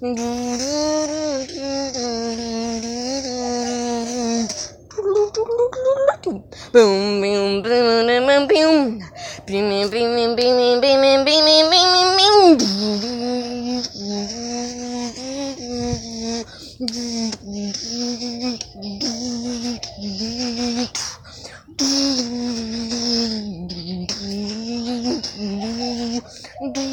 Mm-hmm.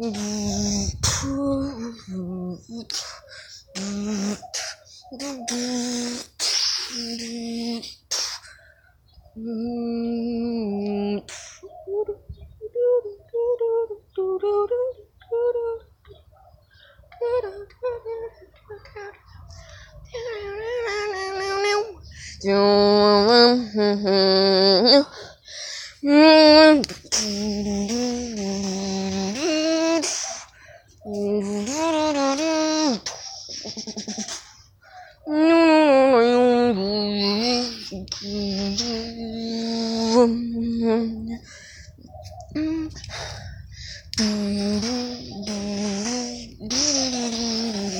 Mm-hmm. 嗯，嘟嘟嘟嘟嘟嘟。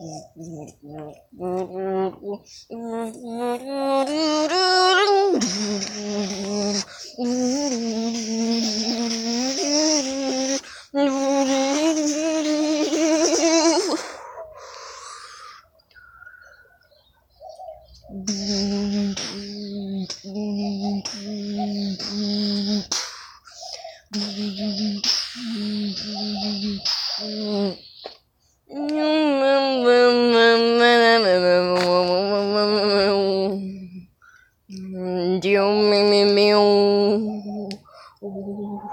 Mm-hmm. um, um, um, um